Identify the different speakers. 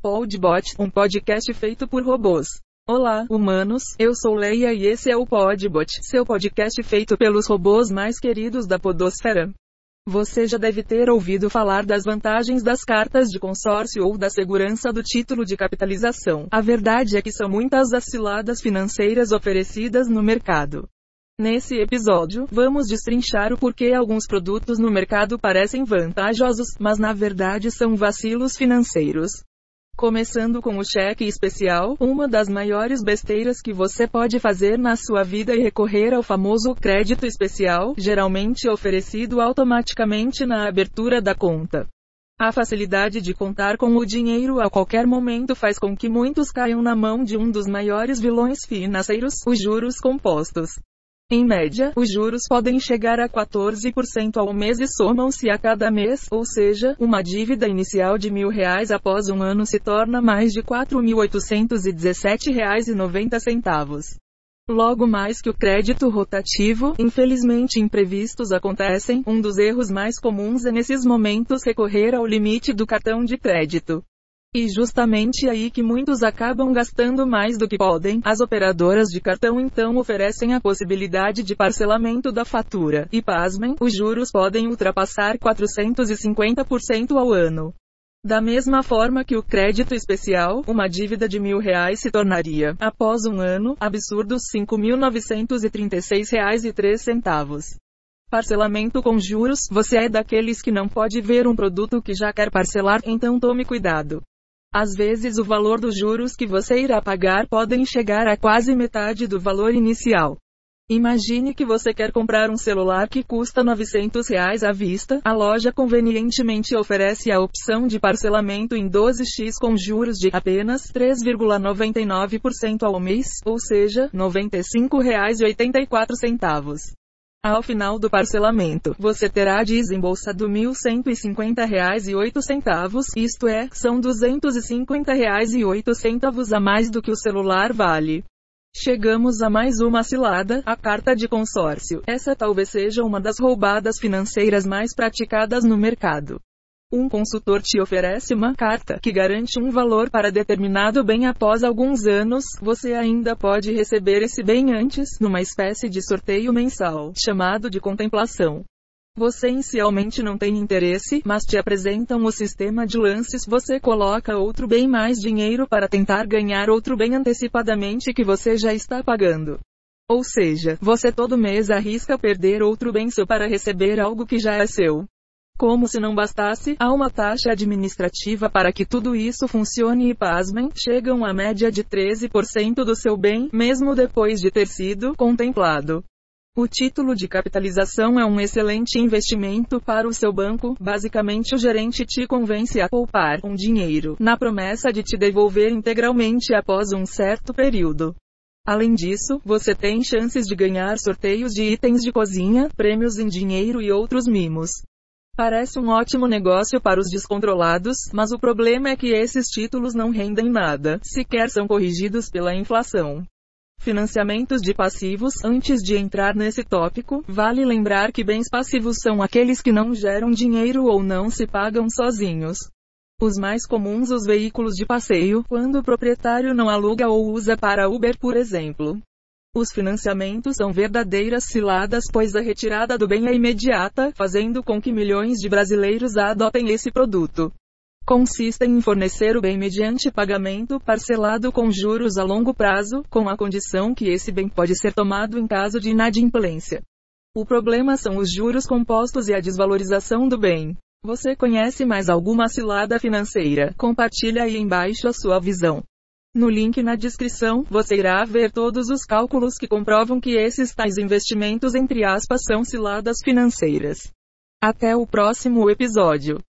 Speaker 1: Podbot, um podcast feito por robôs. Olá, humanos, eu sou Leia e esse é o Podbot, seu podcast feito pelos robôs mais queridos da podosfera. Você já deve ter ouvido falar das vantagens das cartas de consórcio ou da segurança do título de capitalização. A verdade é que são muitas as ciladas financeiras oferecidas no mercado. Nesse episódio, vamos destrinchar o porquê alguns produtos no mercado parecem vantajosos, mas na verdade são vacilos financeiros. Começando com o cheque especial, uma das maiores besteiras que você pode fazer na sua vida é recorrer ao famoso crédito especial, geralmente oferecido automaticamente na abertura da conta. A facilidade de contar com o dinheiro a qualquer momento faz com que muitos caiam na mão de um dos maiores vilões financeiros, os juros compostos. Em média, os juros podem chegar a 14% ao mês e somam-se a cada mês, ou seja, uma dívida inicial de mil reais após um ano se torna mais de R$ 4.817,90. Logo mais que o crédito rotativo, infelizmente imprevistos acontecem, um dos erros mais comuns é nesses momentos recorrer ao limite do cartão de crédito. E justamente aí que muitos acabam gastando mais do que podem, as operadoras de cartão então oferecem a possibilidade de parcelamento da fatura. E pasmem, os juros podem ultrapassar 450% ao ano. Da mesma forma que o crédito especial, uma dívida de mil reais se tornaria, após um ano, absurdos R$ 5.936,03. Parcelamento com juros, você é daqueles que não pode ver um produto que já quer parcelar, então tome cuidado. Às vezes o valor dos juros que você irá pagar podem chegar a quase metade do valor inicial. Imagine que você quer comprar um celular que custa 900 reais à vista. A loja convenientemente oferece a opção de parcelamento em 12x com juros de apenas 3,99% ao mês, ou seja, R$ 95,84. Ao final do parcelamento, você terá desembolsado R$ 1.150,08, isto é, são R$ 250,08 a mais do que o celular vale. Chegamos a mais uma cilada, a carta de consórcio. Essa talvez seja uma das roubadas financeiras mais praticadas no mercado. Um consultor te oferece uma carta que garante um valor para determinado bem após alguns anos. Você ainda pode receber esse bem antes, numa espécie de sorteio mensal, chamado de contemplação. Você inicialmente não tem interesse, mas te apresentam o sistema de lances. Você coloca outro bem mais dinheiro para tentar ganhar outro bem antecipadamente que você já está pagando. Ou seja, você todo mês arrisca perder outro bem seu para receber algo que já é seu. Como se não bastasse, há uma taxa administrativa para que tudo isso funcione e pasmem, chegam a média de 13% do seu bem, mesmo depois de ter sido contemplado. O título de capitalização é um excelente investimento para o seu banco. Basicamente, o gerente te convence a poupar um dinheiro, na promessa de te devolver integralmente após um certo período. Além disso, você tem chances de ganhar sorteios de itens de cozinha, prêmios em dinheiro e outros mimos. Parece um ótimo negócio para os descontrolados, mas o problema é que esses títulos não rendem nada, sequer são corrigidos pela inflação. Financiamentos de passivos. Antes de entrar nesse tópico, vale lembrar que bens passivos são aqueles que não geram dinheiro ou não se pagam sozinhos. Os mais comuns os veículos de passeio, quando o proprietário não aluga ou usa para Uber, por exemplo. Os financiamentos são verdadeiras ciladas, pois a retirada do bem é imediata, fazendo com que milhões de brasileiros adotem esse produto. Consistem em fornecer o bem mediante pagamento parcelado com juros a longo prazo, com a condição que esse bem pode ser tomado em caso de inadimplência. O problema são os juros compostos e a desvalorização do bem. Você conhece mais alguma cilada financeira? Compartilhe aí embaixo a sua visão. No link na descrição, você irá ver todos os cálculos que comprovam que esses tais investimentos entre aspas são ciladas financeiras. Até o próximo episódio.